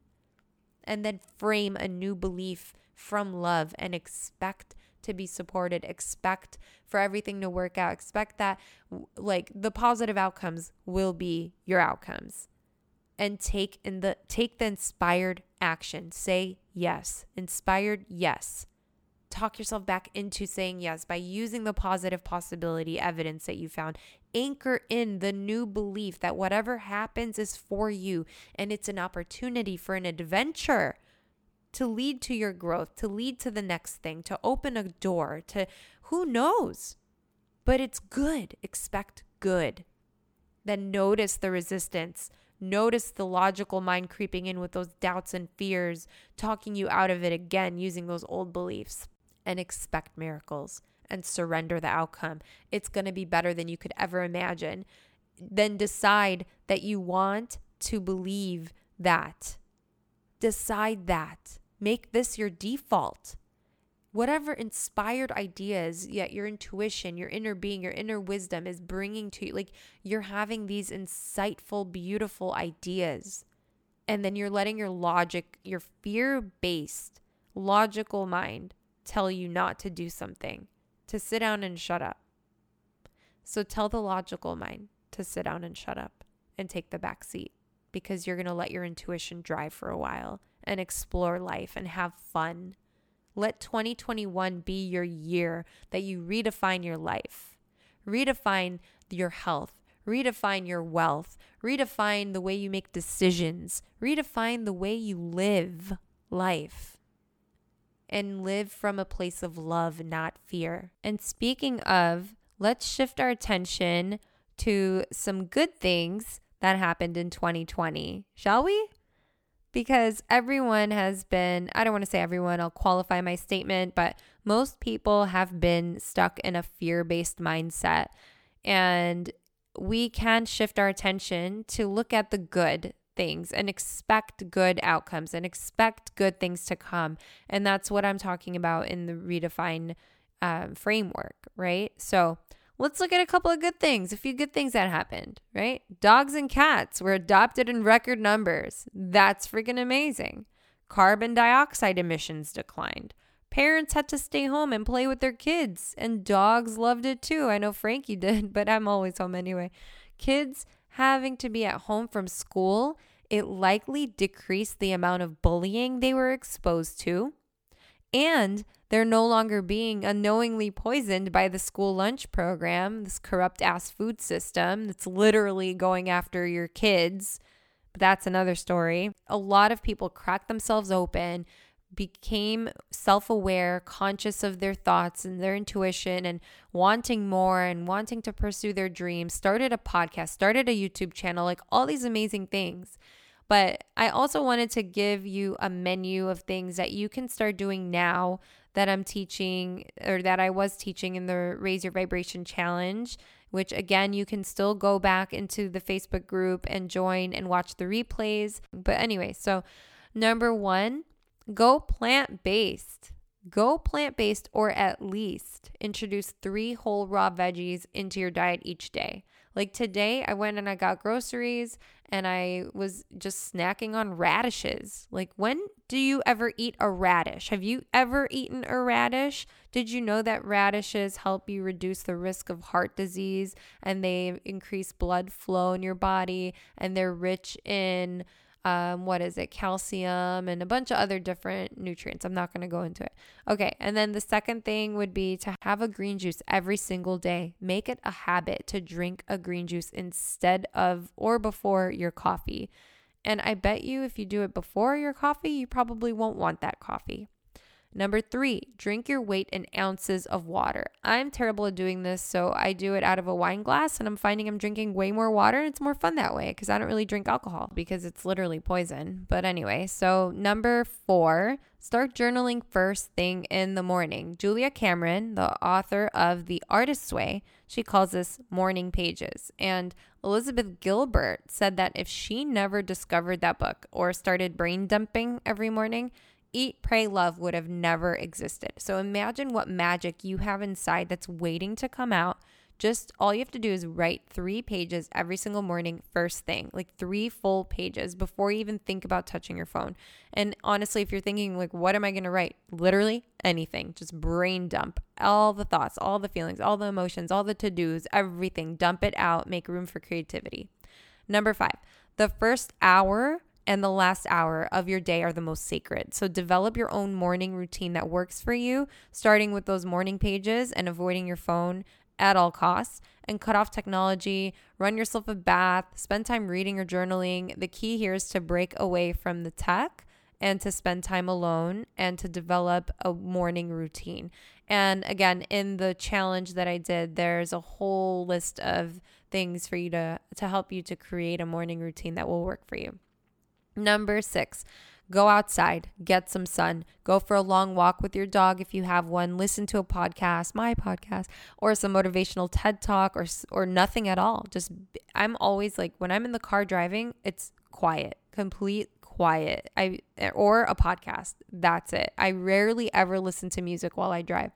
And then frame a new belief from love and expect to be supported, expect for everything to work out, expect that like the positive outcomes will be your outcomes and take in the take the inspired action. Say yes. Inspired yes. Talk yourself back into saying yes by using the positive possibility evidence that you found. Anchor in the new belief that whatever happens is for you and it's an opportunity for an adventure to lead to your growth, to lead to the next thing, to open a door, to who knows? But it's good. Expect good. Then notice the resistance Notice the logical mind creeping in with those doubts and fears, talking you out of it again using those old beliefs, and expect miracles and surrender the outcome. It's going to be better than you could ever imagine. Then decide that you want to believe that. Decide that. Make this your default whatever inspired ideas yet your intuition your inner being your inner wisdom is bringing to you like you're having these insightful beautiful ideas and then you're letting your logic your fear based logical mind tell you not to do something to sit down and shut up. So tell the logical mind to sit down and shut up and take the back seat because you're going to let your intuition drive for a while and explore life and have fun. Let 2021 be your year that you redefine your life, redefine your health, redefine your wealth, redefine the way you make decisions, redefine the way you live life, and live from a place of love, not fear. And speaking of, let's shift our attention to some good things that happened in 2020, shall we? because everyone has been, I don't want to say everyone, I'll qualify my statement, but most people have been stuck in a fear based mindset. And we can shift our attention to look at the good things and expect good outcomes and expect good things to come. And that's what I'm talking about in the redefine um, framework, right? So, let's look at a couple of good things, a few good things that happened, right? Dogs and cats were adopted in record numbers. That's freaking amazing. Carbon dioxide emissions declined. Parents had to stay home and play with their kids, and dogs loved it too. I know Frankie did, but I'm always home anyway. Kids having to be at home from school, it likely decreased the amount of bullying they were exposed to. And they're no longer being unknowingly poisoned by the school lunch program, this corrupt ass food system that's literally going after your kids. But that's another story. A lot of people cracked themselves open, became self aware, conscious of their thoughts and their intuition, and wanting more and wanting to pursue their dreams, started a podcast, started a YouTube channel, like all these amazing things. But I also wanted to give you a menu of things that you can start doing now that I'm teaching or that I was teaching in the Raise Your Vibration Challenge, which again, you can still go back into the Facebook group and join and watch the replays. But anyway, so number one, go plant based. Go plant based or at least introduce three whole raw veggies into your diet each day. Like today, I went and I got groceries and I was just snacking on radishes. Like, when do you ever eat a radish? Have you ever eaten a radish? Did you know that radishes help you reduce the risk of heart disease and they increase blood flow in your body and they're rich in um, what is it, calcium, and a bunch of other different nutrients. I'm not going to go into it. Okay. And then the second thing would be to have a green juice every single day. Make it a habit to drink a green juice instead of or before your coffee. And I bet you if you do it before your coffee, you probably won't want that coffee. Number three, drink your weight in ounces of water. I'm terrible at doing this, so I do it out of a wine glass, and I'm finding I'm drinking way more water, and it's more fun that way because I don't really drink alcohol because it's literally poison. But anyway, so number four, start journaling first thing in the morning. Julia Cameron, the author of The Artist's Way, she calls this morning pages. And Elizabeth Gilbert said that if she never discovered that book or started brain dumping every morning, Eat, Pray, Love would have never existed. So imagine what magic you have inside that's waiting to come out. Just all you have to do is write three pages every single morning, first thing, like three full pages before you even think about touching your phone. And honestly, if you're thinking, like, what am I going to write? Literally anything. Just brain dump all the thoughts, all the feelings, all the emotions, all the to dos, everything. Dump it out, make room for creativity. Number five, the first hour and the last hour of your day are the most sacred. So develop your own morning routine that works for you, starting with those morning pages and avoiding your phone at all costs and cut off technology, run yourself a bath, spend time reading or journaling. The key here is to break away from the tech and to spend time alone and to develop a morning routine. And again, in the challenge that I did, there's a whole list of things for you to to help you to create a morning routine that will work for you. Number six, go outside, get some sun, go for a long walk with your dog if you have one, listen to a podcast, my podcast, or some motivational TED talk or or nothing at all. Just I'm always like when I'm in the car driving, it's quiet, complete quiet. I or a podcast. That's it. I rarely ever listen to music while I drive.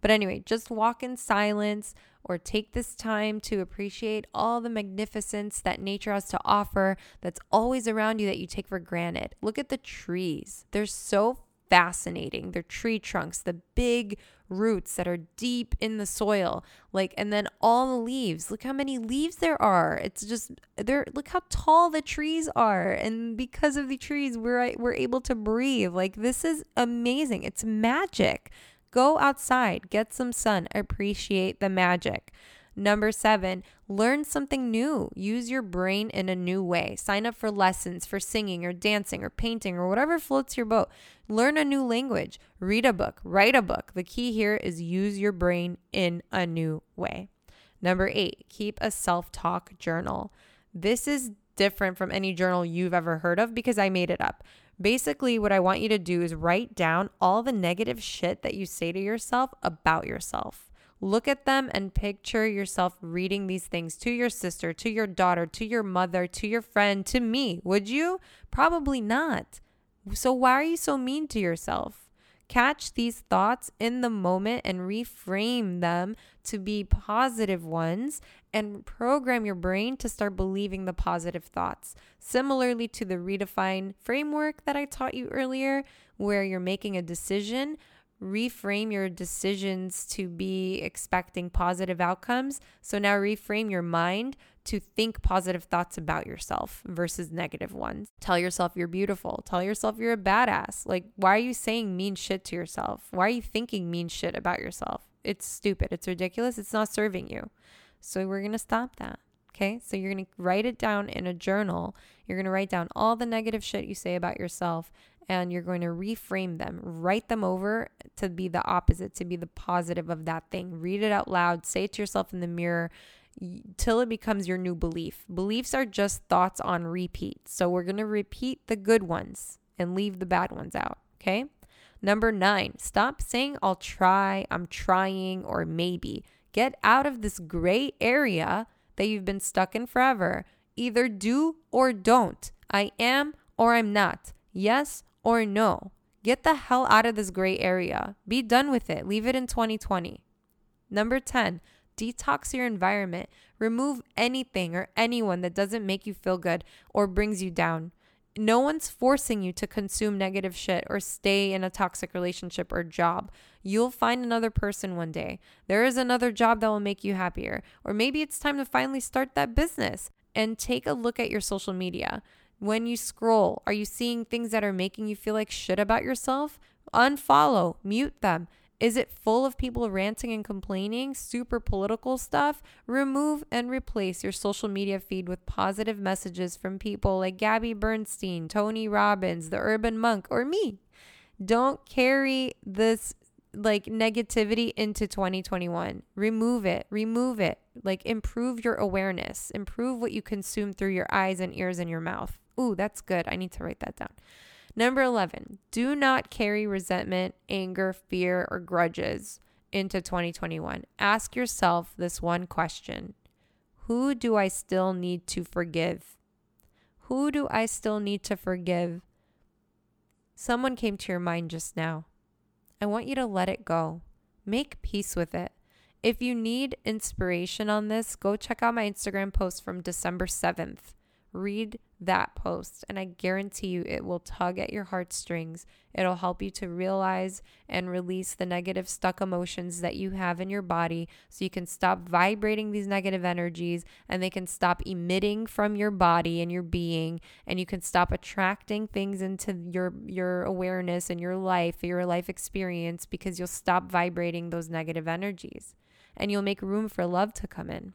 But anyway, just walk in silence or take this time to appreciate all the magnificence that nature has to offer that's always around you that you take for granted. Look at the trees. They're so fascinating. They're tree trunks, the big roots that are deep in the soil. Like and then all the leaves. Look how many leaves there are. It's just they're look how tall the trees are. And because of the trees, we're we're able to breathe. Like this is amazing. It's magic. Go outside, get some sun, appreciate the magic. Number seven, learn something new. Use your brain in a new way. Sign up for lessons for singing or dancing or painting or whatever floats your boat. Learn a new language. Read a book. Write a book. The key here is use your brain in a new way. Number eight, keep a self talk journal. This is different from any journal you've ever heard of because I made it up. Basically, what I want you to do is write down all the negative shit that you say to yourself about yourself. Look at them and picture yourself reading these things to your sister, to your daughter, to your mother, to your friend, to me. Would you? Probably not. So, why are you so mean to yourself? Catch these thoughts in the moment and reframe them to be positive ones and program your brain to start believing the positive thoughts. Similarly to the redefine framework that I taught you earlier, where you're making a decision, reframe your decisions to be expecting positive outcomes. So now reframe your mind to think positive thoughts about yourself versus negative ones. Tell yourself you're beautiful. Tell yourself you're a badass. Like, why are you saying mean shit to yourself? Why are you thinking mean shit about yourself? It's stupid. It's ridiculous. It's not serving you. So we're going to stop that. Okay. So you're going to write it down in a journal. You're going to write down all the negative shit you say about yourself and you're going to reframe them, write them over to be the opposite, to be the positive of that thing. Read it out loud, say it to yourself in the mirror till it becomes your new belief. Beliefs are just thoughts on repeat. So we're going to repeat the good ones and leave the bad ones out. Okay. Number nine, stop saying I'll try, I'm trying, or maybe. Get out of this gray area that you've been stuck in forever. Either do or don't. I am or I'm not. Yes or no. Get the hell out of this gray area. Be done with it. Leave it in 2020. Number 10, detox your environment. Remove anything or anyone that doesn't make you feel good or brings you down. No one's forcing you to consume negative shit or stay in a toxic relationship or job. You'll find another person one day. There is another job that will make you happier. Or maybe it's time to finally start that business and take a look at your social media. When you scroll, are you seeing things that are making you feel like shit about yourself? Unfollow, mute them. Is it full of people ranting and complaining, super political stuff? Remove and replace your social media feed with positive messages from people like Gabby Bernstein, Tony Robbins, the Urban Monk, or me. Don't carry this like negativity into 2021. Remove it. Remove it. Like improve your awareness. Improve what you consume through your eyes and ears and your mouth. Ooh, that's good. I need to write that down. Number 11, do not carry resentment, anger, fear, or grudges into 2021. Ask yourself this one question Who do I still need to forgive? Who do I still need to forgive? Someone came to your mind just now. I want you to let it go. Make peace with it. If you need inspiration on this, go check out my Instagram post from December 7th. Read that post, and I guarantee you it will tug at your heartstrings. It'll help you to realize and release the negative, stuck emotions that you have in your body so you can stop vibrating these negative energies and they can stop emitting from your body and your being, and you can stop attracting things into your, your awareness and your life, your life experience, because you'll stop vibrating those negative energies and you'll make room for love to come in.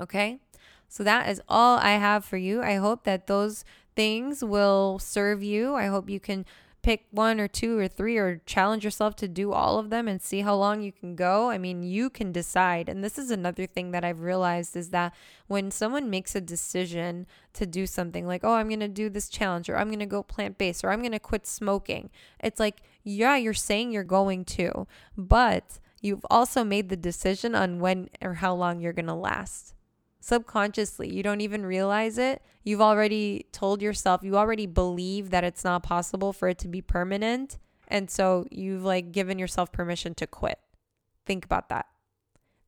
Okay? So that is all I have for you. I hope that those things will serve you. I hope you can pick one or two or three or challenge yourself to do all of them and see how long you can go. I mean, you can decide. And this is another thing that I've realized is that when someone makes a decision to do something like, oh, I'm going to do this challenge or I'm going to go plant based or I'm going to quit smoking, it's like, yeah, you're saying you're going to, but you've also made the decision on when or how long you're going to last subconsciously. You don't even realize it. You've already told yourself, you already believe that it's not possible for it to be permanent. And so you've like given yourself permission to quit. Think about that.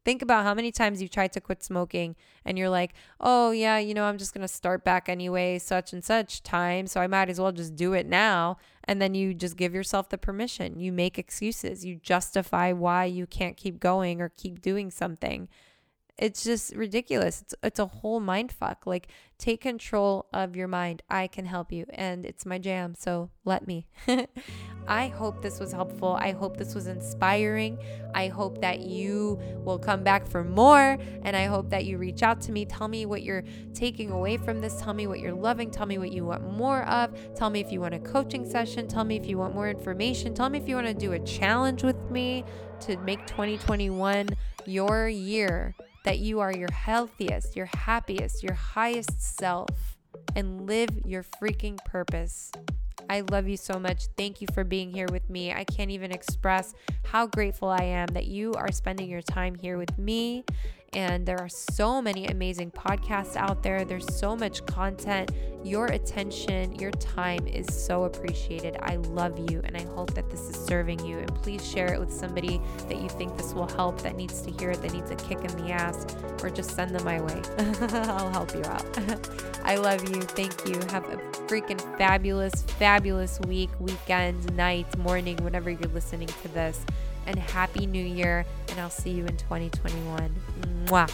Think about how many times you've tried to quit smoking and you're like, oh, yeah, you know, I'm just going to start back anyway, such and such time. So I might as well just do it now. And then you just give yourself the permission. You make excuses. You justify why you can't keep going or keep doing something it's just ridiculous. It's it's a whole mind fuck. Like take control of your mind. I can help you and it's my jam, so let me. I hope this was helpful. I hope this was inspiring. I hope that you will come back for more and I hope that you reach out to me. Tell me what you're taking away from this. Tell me what you're loving. Tell me what you want more of. Tell me if you want a coaching session. Tell me if you want more information. Tell me if you want to do a challenge with me to make 2021 your year that you are your healthiest, your happiest, your highest self, and live your freaking purpose. I love you so much. Thank you for being here with me. I can't even express how grateful I am that you are spending your time here with me and there are so many amazing podcasts out there. There's so much content. Your attention, your time is so appreciated. I love you and I hope that this is serving you. And please share it with somebody that you think this will help, that needs to hear it, that needs a kick in the ass, or just send them my way. I'll help you out. I love you. Thank you. Have a freaking fabulous, fabulous week, weekend, night, morning, whenever you're listening to this and Happy New Year. And I'll see you in 2021. Mwah.